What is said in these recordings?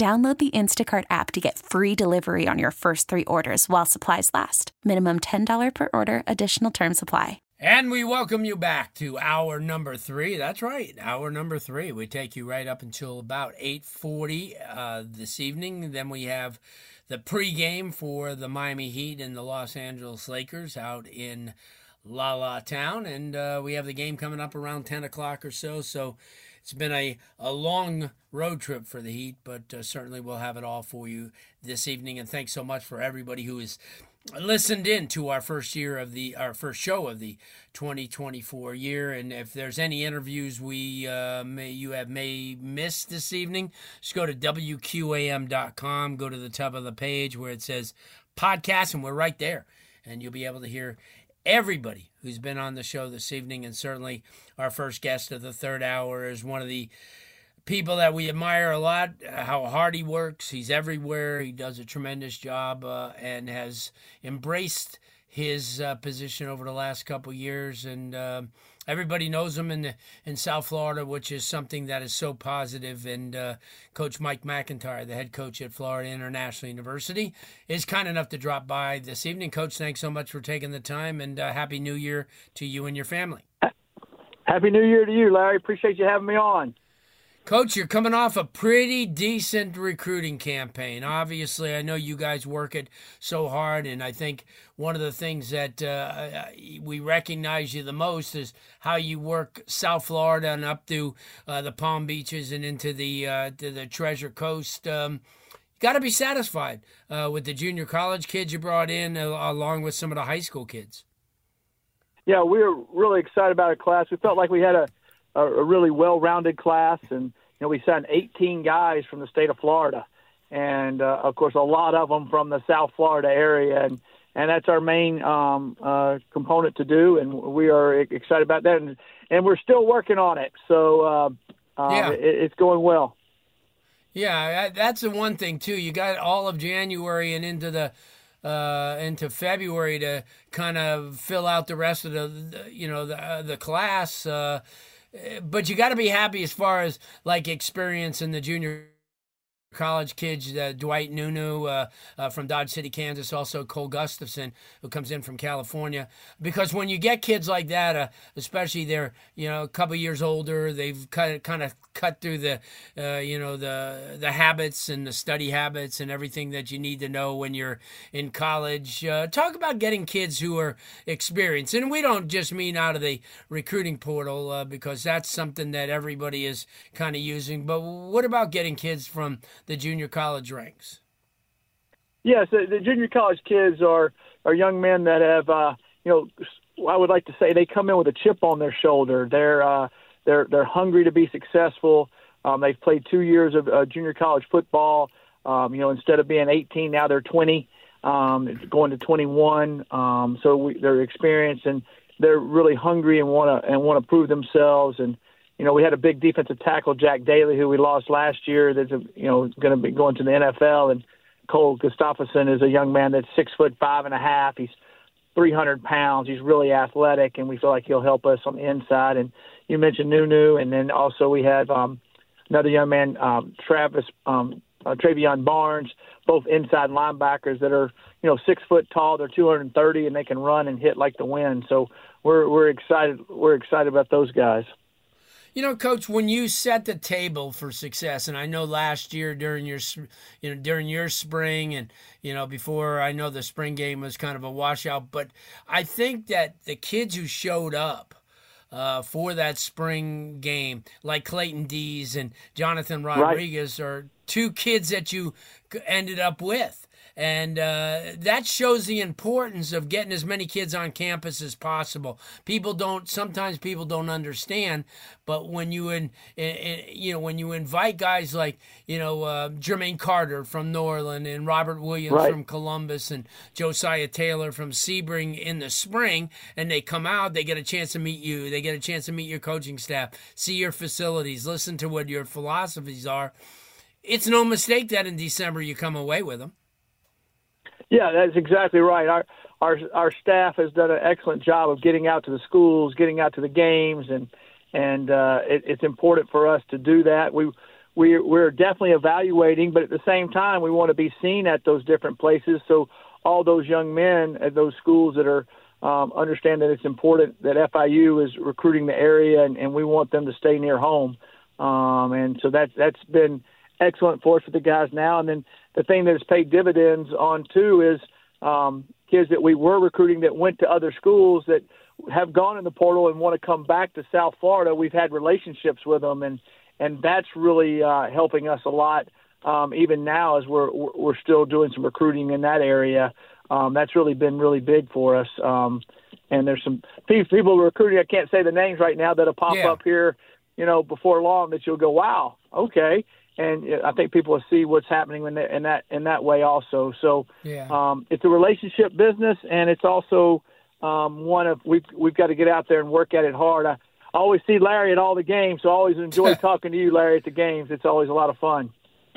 Download the Instacart app to get free delivery on your first three orders while supplies last. Minimum $10 per order, additional term supply. And we welcome you back to hour number three. That's right, hour number three. We take you right up until about 8.40 uh, this evening. Then we have the pregame for the Miami Heat and the Los Angeles Lakers out in La La Town. And uh, we have the game coming up around 10 o'clock or so. So it's been a, a long road trip for the Heat, but uh, certainly we'll have it all for you this evening. And thanks so much for everybody who has listened in to our first year of the our first show of the 2024 year. And if there's any interviews we uh, may you have may missed this evening, just go to wqam.com, go to the top of the page where it says podcast, and we're right there, and you'll be able to hear everybody who's been on the show this evening, and certainly our first guest of the third hour is one of the people that we admire a lot. Uh, how hard he works, he's everywhere. He does a tremendous job uh, and has embraced his uh, position over the last couple years and. Everybody knows him in in South Florida, which is something that is so positive. And uh, Coach Mike MacIntyre, the head coach at Florida International University, is kind enough to drop by this evening. Coach, thanks so much for taking the time, and uh, happy New Year to you and your family. Happy New Year to you, Larry. Appreciate you having me on. Coach, you're coming off a pretty decent recruiting campaign. Obviously, I know you guys work it so hard, and I think one of the things that uh, we recognize you the most is how you work South Florida and up through uh, the Palm Beaches and into the uh, the Treasure Coast. Um, you Got to be satisfied uh, with the junior college kids you brought in, uh, along with some of the high school kids. Yeah, we were really excited about our class. We felt like we had a a, really well-rounded class, and know we signed 18 guys from the state of Florida, and uh, of course a lot of them from the South Florida area, and and that's our main um, uh, component to do, and we are excited about that, and, and we're still working on it. So uh, uh, yeah. it, it's going well. Yeah, that's the one thing too. You got all of January and into the uh, into February to kind of fill out the rest of the, you know, the uh, the class. Uh, Eh, but you got to be happy as far as like experience in the junior college kids, uh, Dwight Nunu uh, uh, from Dodge City, Kansas, also Cole Gustafson, who comes in from California. Because when you get kids like that, uh, especially they're you know a couple years older, they've kind kind of cut through the uh, you know the the habits and the study habits and everything that you need to know when you're in college. Uh, talk about getting kids who are experienced, and we don't just mean out of the recruiting portal because that's something that everybody is kind of using. But what about getting kids from the junior college ranks? Yes, the, the junior college kids are are young men that have uh, you know I would like to say they come in with a chip on their shoulder. They're uh, they're they're hungry to be successful. Um, they've played two years of uh, junior college football. Um, you know, instead of being 18, now they're 20, um, going to 21. Um, so we, they're experienced and they're really hungry and want to and want to prove themselves. And you know, we had a big defensive tackle, Jack Daly, who we lost last year. That's you know going to be going to the NFL. And Cole Gustafson is a young man that's six foot five and a half. He's 300 pounds. He's really athletic, and we feel like he'll help us on the inside. And you mentioned Nunu, and then also we have um, another young man, um, Travis um, uh, Travion Barnes, both inside linebackers that are you know six foot tall. They're 230, and they can run and hit like the wind. So we're we're excited. We're excited about those guys. You know, Coach, when you set the table for success, and I know last year during your, you know, during your spring, and you know, before I know the spring game was kind of a washout, but I think that the kids who showed up uh, for that spring game, like Clayton Dees and Jonathan Rodriguez, right. are two kids that you ended up with. And uh, that shows the importance of getting as many kids on campus as possible. People don't sometimes people don't understand, but when you in, in, in you know when you invite guys like you know uh, Jermaine Carter from Norland and Robert Williams right. from Columbus and Josiah Taylor from Sebring in the spring, and they come out, they get a chance to meet you, they get a chance to meet your coaching staff, see your facilities, listen to what your philosophies are. It's no mistake that in December you come away with them. Yeah, that's exactly right. Our our our staff has done an excellent job of getting out to the schools, getting out to the games, and and uh, it, it's important for us to do that. We we we're definitely evaluating, but at the same time, we want to be seen at those different places. So all those young men at those schools that are um, understand that it's important that FIU is recruiting the area, and, and we want them to stay near home. Um, and so that that's been excellent for us with the guys now. And then the thing that has paid dividends on too is um, kids that we were recruiting that went to other schools that have gone in the portal and want to come back to South Florida. We've had relationships with them, and and that's really uh, helping us a lot. Um, even now, as we're we're still doing some recruiting in that area, um, that's really been really big for us. Um, and there's some people recruiting. I can't say the names right now that'll pop yeah. up here, you know, before long that you'll go, wow, okay and I think people will see what's happening in that in that in that way also. So yeah. um, it's a relationship business, and it's also um, one of we've we've got to get out there and work at it hard. I, I always see Larry at all the games, so I always enjoy talking to you, Larry, at the games. It's always a lot of fun.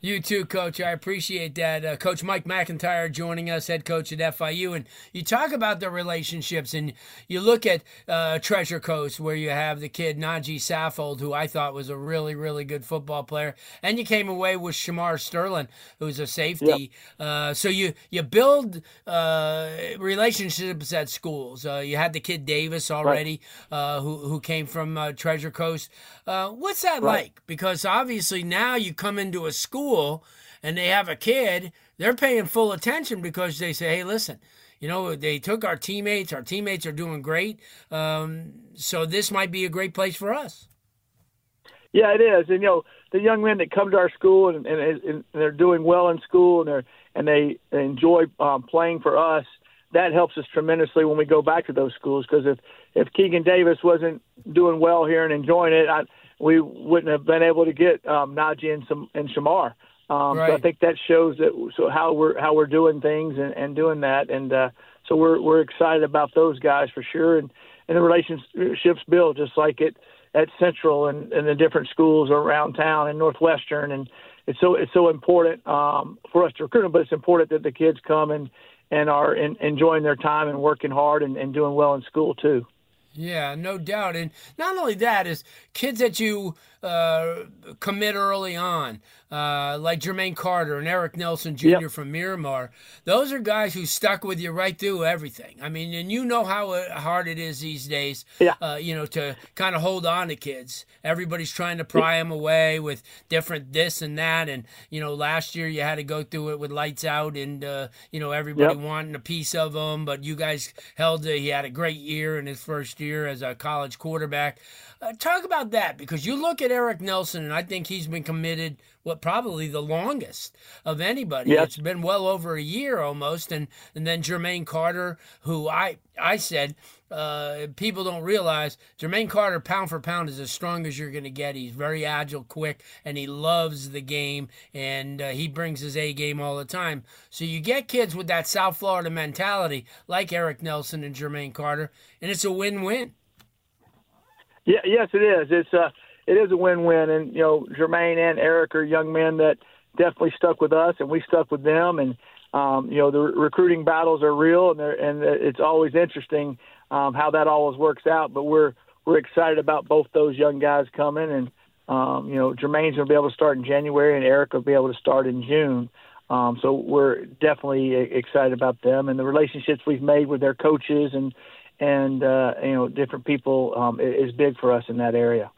You too, Coach. I appreciate that. Uh, coach Mike MacIntyre joining us, head coach at FIU. And you talk about the relationships, and you look at uh, Treasure Coast, where you have the kid Najee Saffold, who I thought was a really, really good football player. And you came away with Shamar Sterling, who's a safety. Yep. Uh, so you, you build uh, relationships at schools. Uh, you had the kid Davis already, right. Uh, who, who came from Treasure Coast. what's that right. like? Because obviously now you come into a school school and they have a kid, they're paying full attention because they say, hey, listen, you know, they took our teammates. Our teammates are doing great. Um, so this might be a great place for us. Yeah, it is. And, you know, the young men that come to our school and, and, and they're doing well in school and, they're, and they enjoy um, playing for us, that helps us tremendously when we go back to those schools. Because if, if Keegan Davis wasn't doing well here and enjoying it, I, we wouldn't have been able to get um, Najee and, some, and Shamar. Um, right. So I think that shows that so how we're how we're doing things and, and doing that, and uh, so we're we're excited about those guys for sure, and and the relationships build just like it at Central and, and the different schools around town and Northwestern, and it's so it's so important um, for us to recruit them, but it's important that the kids come and and are in, enjoying their time and working hard and, and doing well in school too. Yeah, no doubt. And not only that is kids that you uh, commit early on, uh, like Jermaine Carter and Eric Nelson Jr. Yep. from Miramar. Those are guys who stuck with you right through everything. I mean, and you know how uh, hard it is these days, yeah. uh, you know, to kind of hold on to kids. Everybody's trying to pry them away with different this and that. And, you know, last year you had to go through it with lights out and, uh, you know, everybody yep. wanting a piece of them. But you guys held, he had a great year in his first year as a college quarterback. Uh, talk about that because you look at Eric Nelson, and I think he's been committed what probably the longest of anybody. Yes. It's been well over a year almost, and and then Jermaine Carter, who I I said uh, people don't realize Jermaine Carter, pound for pound, is as strong as you're going to get. He's very agile, quick, and he loves the game, and uh, he brings his A game all the time. So you get kids with that South Florida mentality, like Eric Nelson and Jermaine Carter, and it's a win-win. Yeah, yes, it is. It's a uh, it is a win-win, and you know, Jermaine and Eric are young men that definitely stuck with us, and we stuck with them, and um, you know, the recruiting battles are real, and and it's always interesting um, how that always works out. But we're we're excited about both those young guys coming, and um, you know, Jermaine's going to be able to start in January, and Eric will be able to start in June. Um, so we're definitely excited about them and the relationships we've made with their coaches and and uh, you know different people um, is big for us in that area.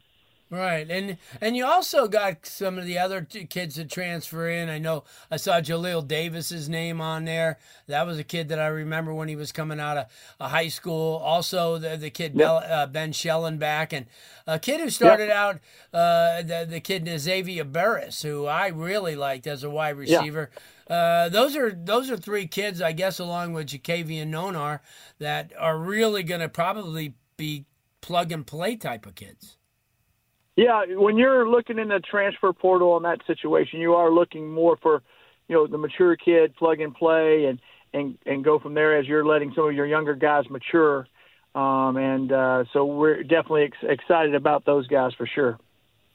Right, and and you also got some of the other kids that transfer in. I know I saw Jaleel Davis's name on there. That was a kid that I remember when he was coming out of a high school. Also, the the kid yep. Bell, uh, Ben Schellenbach, and a kid who started yep. out uh, the the kid Xavier Burris, who I really liked as a wide receiver. Yeah. Uh, those are those are three kids, I guess, along with Jakavian Nonar, that are really going to probably be plug and play type of kids. Yeah, when you're looking in the transfer portal in that situation, you are looking more for, you know, the mature kid, plug and play, and and and go from there as you're letting some of your younger guys mature. Um, and uh, so we're definitely ex- excited about those guys for sure.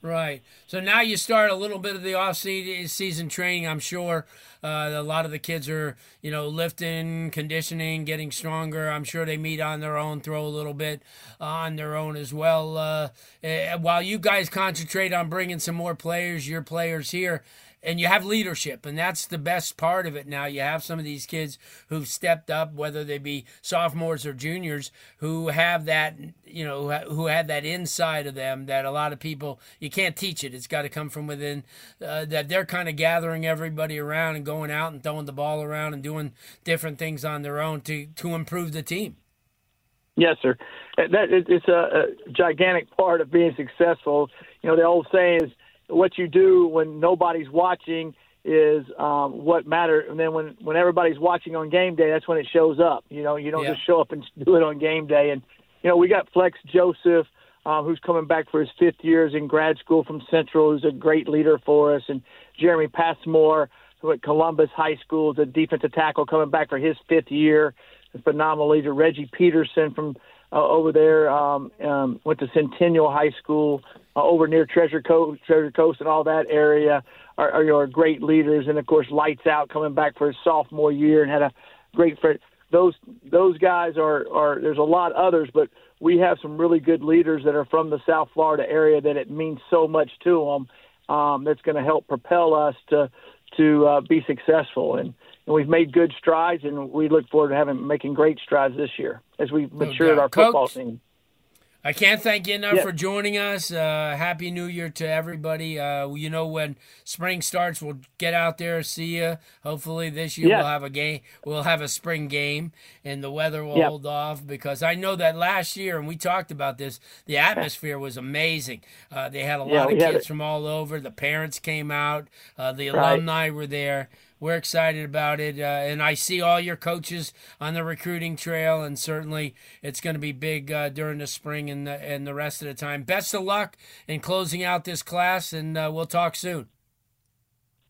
Right. So now you start a little bit of the off season training. I'm sure uh, a lot of the kids are, you know, lifting, conditioning, getting stronger. I'm sure they meet on their own, throw a little bit on their own as well. Uh, eh, while you guys concentrate on bringing some more players, your players here, and you have leadership, and that's the best part of it. Now you have some of these kids who've stepped up, whether they be sophomores or juniors, who have that, you know, who had that inside of them that a lot of people you can't teach it. It's got to come from within. Uh, that they're kind of gathering everybody around and going out and throwing the ball around and doing different things on their own to to improve the team. Yes, sir. That it's a, a gigantic part of being successful. You know, the old saying is what you do when nobody's watching is um, what matters. And then when when everybody's watching on game day, that's when it shows up. You know, you don't yeah. just show up and do it on game day. And you know, we got Flex Joseph, um, who's coming back for his fifth years in grad school from Central, who's a great leader for us, and Jeremy Passmore, who at Columbus High School is a defensive tackle coming back for his fifth year, a phenomenal leader. Reggie Peterson from uh, over there um, um, went to Centennial High School uh, over near Treasure Coast, Treasure Coast, and all that area are, are, are great leaders. And of course, Lights Out coming back for his sophomore year and had a great friend. Those those guys are are. There's a lot others, but we have some really good leaders that are from the South Florida area that it means so much to them. Um, that's going to help propel us to to uh, be successful. And, and we've made good strides, and we look forward to having making great strides this year as we matured our football team. I can't thank you enough for joining us. Uh, Happy New Year to everybody. Uh, you know, when spring starts, we'll get out there, see you. Hopefully, this year we'll have a game. We'll have a spring game, and the weather will hold off. Because I know that last year, and we talked about this, the atmosphere was amazing. Uh, they had a lot of kids from all over. The parents came out. Uh, the alumni right. were there we're excited about it. Uh, and I see all your coaches on the recruiting trail, and certainly it's going to be big uh, during the spring and the, and the rest of the time. Best of luck in closing out this class, and uh, we'll talk soon.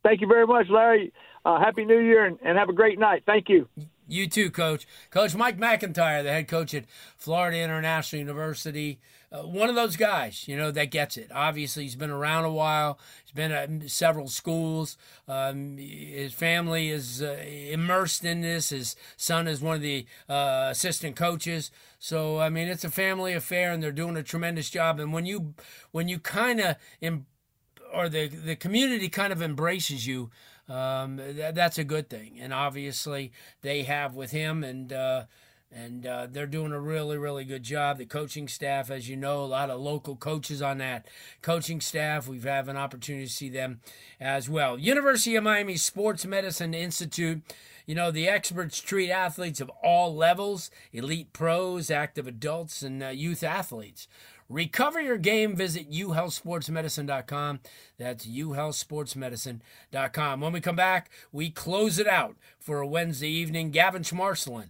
Thank you very much, Larry. Uh, Happy New Year, and, and have a great night. Thank you. You too, Coach. Coach Mike MacIntyre, the head coach at Florida International University. Uh, one of those guys, you know, that gets it. Obviously, he's been around a while. He's been at several schools. Um, his family is uh, immersed in this. His son is one of the uh, assistant coaches. So, I mean, it's a family affair, and they're doing a tremendous job. And when you, when you kind of, or the the community kind of embraces you um, th- that's a good thing. And obviously, they have with him, and uh, and uh, they're doing a really, really good job. The coaching staff, as you know, a lot of local coaches on that coaching staff. We've had an opportunity to see them as well. University of Miami Sports Medicine Institute. You know, the experts treat athletes of all levels elite pros, active adults, and uh, youth athletes. Recover your game. Visit uhealthsportsmedicine.com. That's uhealthsportsmedicine.com. When we come back, we close it out for a Wednesday evening. Gavin Schmarslin,